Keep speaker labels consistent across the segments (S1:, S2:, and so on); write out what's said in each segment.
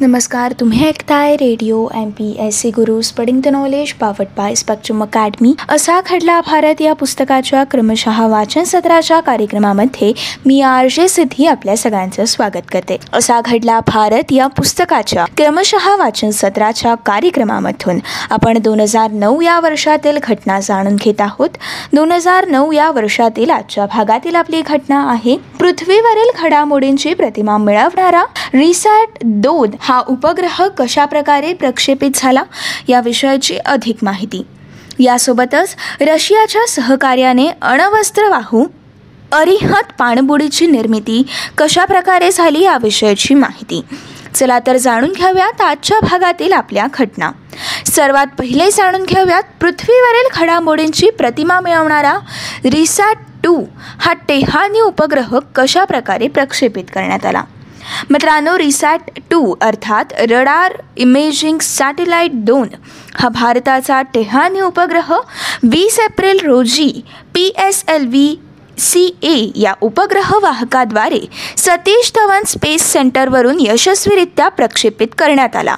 S1: नमस्कार तुम्ही ऐकताय radio M P S C Guru spreading the knowledge powered by spectrum academy. असा खडला भारत या पुस्तकाच्या क्रमशः वाचन सत्राच्या कार्यक्रमामध्ये मी आर जे सिद्धी आपल्या सगळ्यांचं स्वागत करते. असा घडला भारत या पुस्तकाच्या क्रमशः वाचन सत्राच्या कार्यक्रमामधून आपण दोन हजार नऊ या वर्षातील घटना जाणून घेत आहोत. दोन हजार नऊ या वर्षातील आजच्या भागातील आपली घटना आहे. पृथ्वीवरील घडामोडींची प्रतिमा मिळवणारा रिसॅट दोन हा उपग्रह कशा प्रकारे प्रक्षेपित झाला या विषयाची अधिक माहिती. यासोबतच रशियाच्या सहकार्याने अणवस्त्रवाहू अरिहत पाणबुडीची निर्मिती कशा प्रकारे झाली याविषयीची माहिती. चला तर जाणून घेऊयात आजच्या भागातील आपल्या घटना. सर्वात पहिले जाणून घेऊयात पृथ्वीवरील घडामोडींची प्रतिमा मिळवणारा रिसॅट टू हा टेहानी उपग्रह कशा प्रकारे प्रक्षेपित करण्यात आला? मित्रांनो रिसॅट टू अर्थात रडार इमेजिंग सॅटेलाईट दोन हा भारताचा टेहानी उपग्रह वीस एप्रिल रोजी P S L V C A या उपग्रह वाहकाद्वारे सतीश धवन स्पेस सेंटरवरून यशस्वीरित्या प्रक्षेपित करण्यात आला.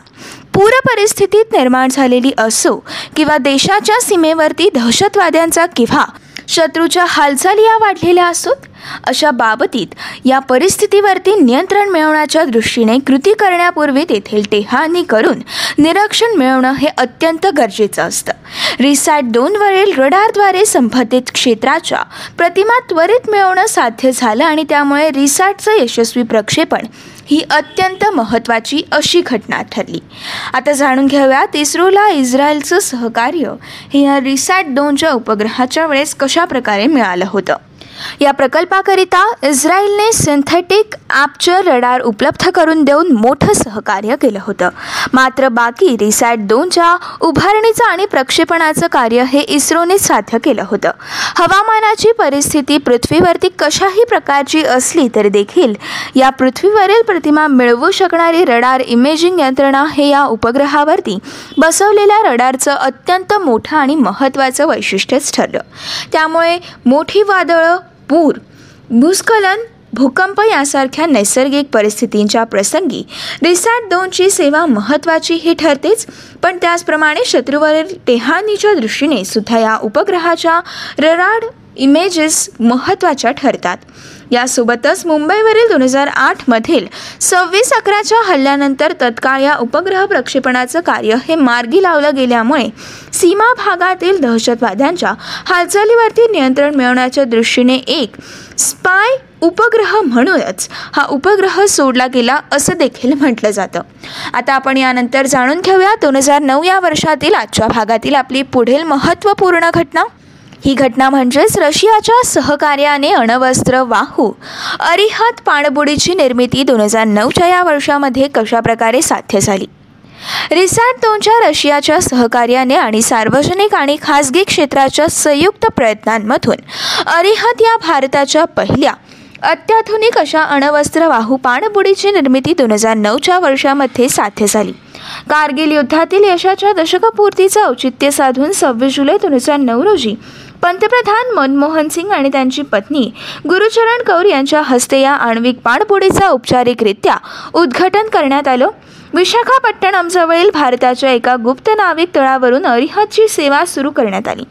S1: पूर परिस्थितीत निर्माण झालेली असो किंवा देशाच्या सीमेवरती दहशतवाद्यांचा किंवा शत्रूच्या हालचाली या वाढलेल्या असोत अशा बाबतीत या परिस्थितीवरती नियंत्रण मिळवण्याच्या दृष्टीने कृती करण्यापूर्वी तेथील टेहानी करून निरीक्षण मिळवणं हे अत्यंत गरजेचं असतं. रिसॅट दोनवरील रडारद्वारे संबंधित क्षेत्राच्या प्रतिमा त्वरित मिळवणं साध्य झालं आणि त्यामुळे रिसॅटचं यशस्वी प्रक्षेपण ही अत्यंत महत्त्वाची अशी घटना ठरली. आता जाणून घेऊयात इस्रोला इस्रायलचं सहकार्य. हे या रिसॅट दोनच्या उपग्रहाच्या वेळेस कशाप्रकारे मिळालं होतं? या प्रकल्पाकरिता इस्रायलने सिंथेटिक ॲपचर रडार उपलब्ध करून देऊन मोठं सहकार्य केलं होतं. मात्र बाकी रिसॅट दोनच्या उभारणीचं आणि प्रक्षेपणाचं कार्य हे इस्रोने साध्य केलं होतं. हवामानाची परिस्थिती पृथ्वीवरती कशाही प्रकारची असली तरी देखील या पृथ्वीवरील प्रतिमा मिळवू शकणारी रडार इमेजिंग यंत्रणा हे या उपग्रहावरती बसवलेल्या रडारचं अत्यंत मोठं आणि महत्त्वाचं वैशिष्ट्यच ठरलं. त्यामुळे मोठी वादळं पूर भूस्खलन भूकंप यासारख्या नैसर्गिक परिस्थितींच्या प्रसंगी रिसॅट दोनची सेवा महत्त्वाची ही ठरतेच पण त्याचप्रमाणे शत्रूवरील टेहानीच्या दृष्टीने सुद्धा या उपग्रहाच्या रराड इमेजेस महत्त्वाच्या ठरतात. यासोबतच मुंबईवरील दोन हजार आठमधील सव्वीस अकराच्या हल्ल्यानंतर तत्काळ या उपग्रह प्रक्षेपणाचं कार्य हे मार्गी लावलं गेल्यामुळे सीमा भागातील दहशतवाद्यांच्या हालचालीवरती नियंत्रण मिळवण्याच्या दृष्टीने एक स्पाय उपग्रह म्हणूनच हा उपग्रह सोडला गेला असं देखील म्हटलं जातं. आता आपण यानंतर जाणून घेऊया दोन हजार नऊ या वर्षातील आजच्या भागातील आपली पुढील महत्त्वपूर्ण घटना. ही घटना म्हणजेच रशियाच्या सहकार्याने अणवस्त्र वाहू. अरिहत पाणबुडीची निर्मिती दोन हजार नऊच्या या वर्षामध्ये कशाप्रकारे साध्य झाली? रिसॅट दोनच्या रशियाच्या सहकार्याने आणि सार्वजनिक आणि खासगी क्षेत्राच्या संयुक्त प्रयत्नांमधून अरिहत या भारताच्या पहिल्या अत्याधुनिक अशा अणवस्त्र वाहू पाणबुडीची निर्मिती दोन हजार नऊच्या वर्षामध्ये साध्य झाली. कारगिल युद्धातील यशाच्या दशकपूर्तीचं औचित्य साधून सव्वीस जुलै दोन हजार नऊ रोजी पंतप्रधान मनमोहन सिंग आणि त्यांची पत्नी गुरुचरण कौर यांच्या हस्ते या आण्विक पाणबुडीचा औपचारिकरित्या उद्घाटन करण्यात आलं. विशाखापट्टणमजवळील भारताच्या एका गुप्त नाविक तळावरून अरिहतची सेवा सुरू करण्यात आली.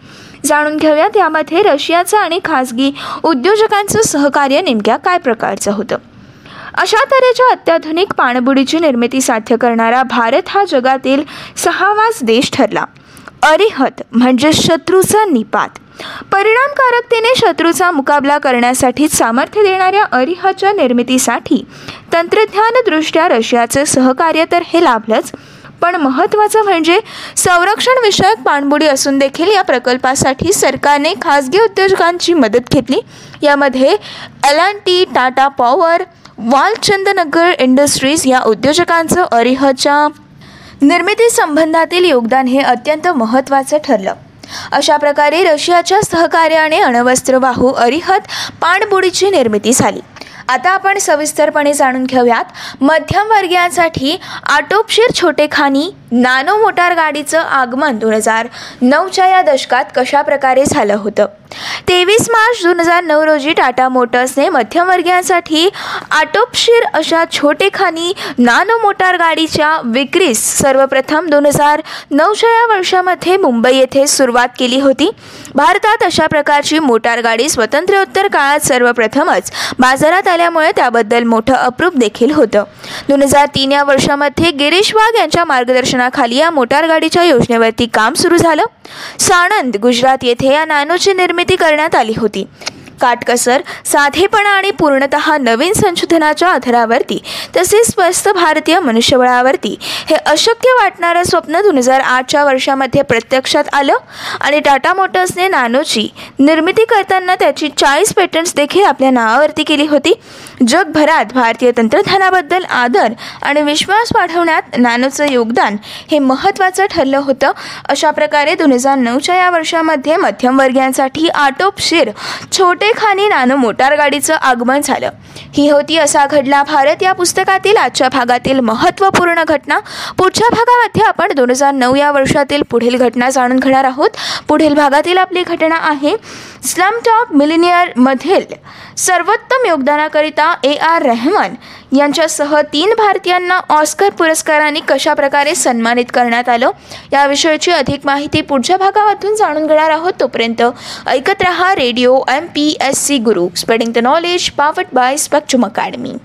S1: जाणून घेऊयात यामध्ये रशियाचं आणि खासगी उद्योजकांचं सहकार्य नेमक्या काय प्रकारचं होतं. अशा तऱ्हेच्या अत्याधुनिक पाणबुडीची निर्मिती साध्य करणारा भारत हा जगातील सहावाच देश ठरला. अरिहत म्हणजे शत्रूचा निपात. परिणामकारकतेने शत्रूचा मुकाबला करण्यासाठी सामर्थ्य देणाऱ्या अरिहाच्या निर्मितीसाठी तंत्रज्ञानदृष्ट्या रशियाचे सहकार्य तर हे लाभलंच पण महत्त्वाचं म्हणजे संरक्षण विषयक पाणबुडी असून देखील या प्रकल्पासाठी सरकारने खाजगी उद्योजकांची मदत घेतली. यामध्ये L and T Tata power Walchandnagar industries या उद्योजकांचं अरिहच्या निर्मिती संबंधातील योगदान हे अत्यंत महत्त्वाचं ठरलं. अशा प्रकारे रशियाच्या सहकार्याने अणवस्त्रवाहू अरिहत पाणबुडीची निर्मिती झाली. आता आपण सविस्तरपणे जाणून घेऊयात मध्यमवर्गीयांसाठी आटोपशीर छोटेखानी नानो मोटार गाडीचं आगमन दोन हजार नऊच्या या दशकात कशा प्रकारे झालं होतं? तेवीस मार्च दोन हजार नऊ रोजी टाटा मोटर्सने मध्यमवर्गीयांसाठी आटोपशीर अशा छोटेखानी नानो मोटार गाडीच्या विक्रीस सर्वप्रथम दोन हजार नऊच्या या वर्षामध्ये मुंबई येथे सुरुवात केली होती. भारतात अशा प्रकारची मोटार गाडी स्वातंत्र्योत्तर काळात सर्वप्रथमच बाजारात आल्यामुळे त्याबद्दल मोठं अप्रूप देखील होतं. दोन हजार तीन या वर्षामध्ये गिरीश वाघ यांच्या मार्गदर्शनाखाली या मोटार गाडीच्या योजनेवरती काम सुरू झालं. साणंद गुजरात येथे या नॅनोची निर्मिती करण्यात आली होती. काटकसर साधेपणा आणि पूर्णतः नवीन संशोधनाच्या आधारावरती तसेच स्वस्त भारतीय मनुष्यबळावरती हे अशक्य वाटणारं स्वप्न दोन हजार आठच्या वर्षामध्ये प्रत्यक्षात आलं आणि टाटा मोटर्सने नॅनोची निर्मिती करताना त्याची चाळीस पेटंट्स देखील आपल्या नावावरती केली होती. जगभरात भारतीय तंत्रज्ञानाबद्दल आदर आणि विश्वास वाढवण्यात नॅनोचं योगदान हे महत्त्वाचं ठरलं होतं. अशा प्रकारे दोन हजार नऊच्या या वर्षामध्ये मध्यमवर्गीयांसाठी आटोपशीर छोटे खानी नानो मोटार गाडीचं आगमन झालं. ही होती असा घडला भारत या पुस्तकातील आजच्या भागातील महत्त्वपूर्ण घटना. पुढच्या भागामध्ये आपण दोन हजार नऊ या वर्षातील पुढील घटना जाणून घेणार आहोत. पुढील भागातील आपली घटना आहे. स्लम टॉप मिलिनियरमधील सर्वोत्तम योगदानाकरिता ए आर रहमान यांच्यासह तीन भारतीयांना ऑस्कर पुरस्काराने कशाप्रकारे सन्मानित करण्यात आलं? याविषयीची अधिक माहिती पुढच्या भागामधून जाणून घेणार आहोत. तोपर्यंत ऐकत रहा radio M P S. C. Guru, spreading the knowledge powered by Spectrum Academy.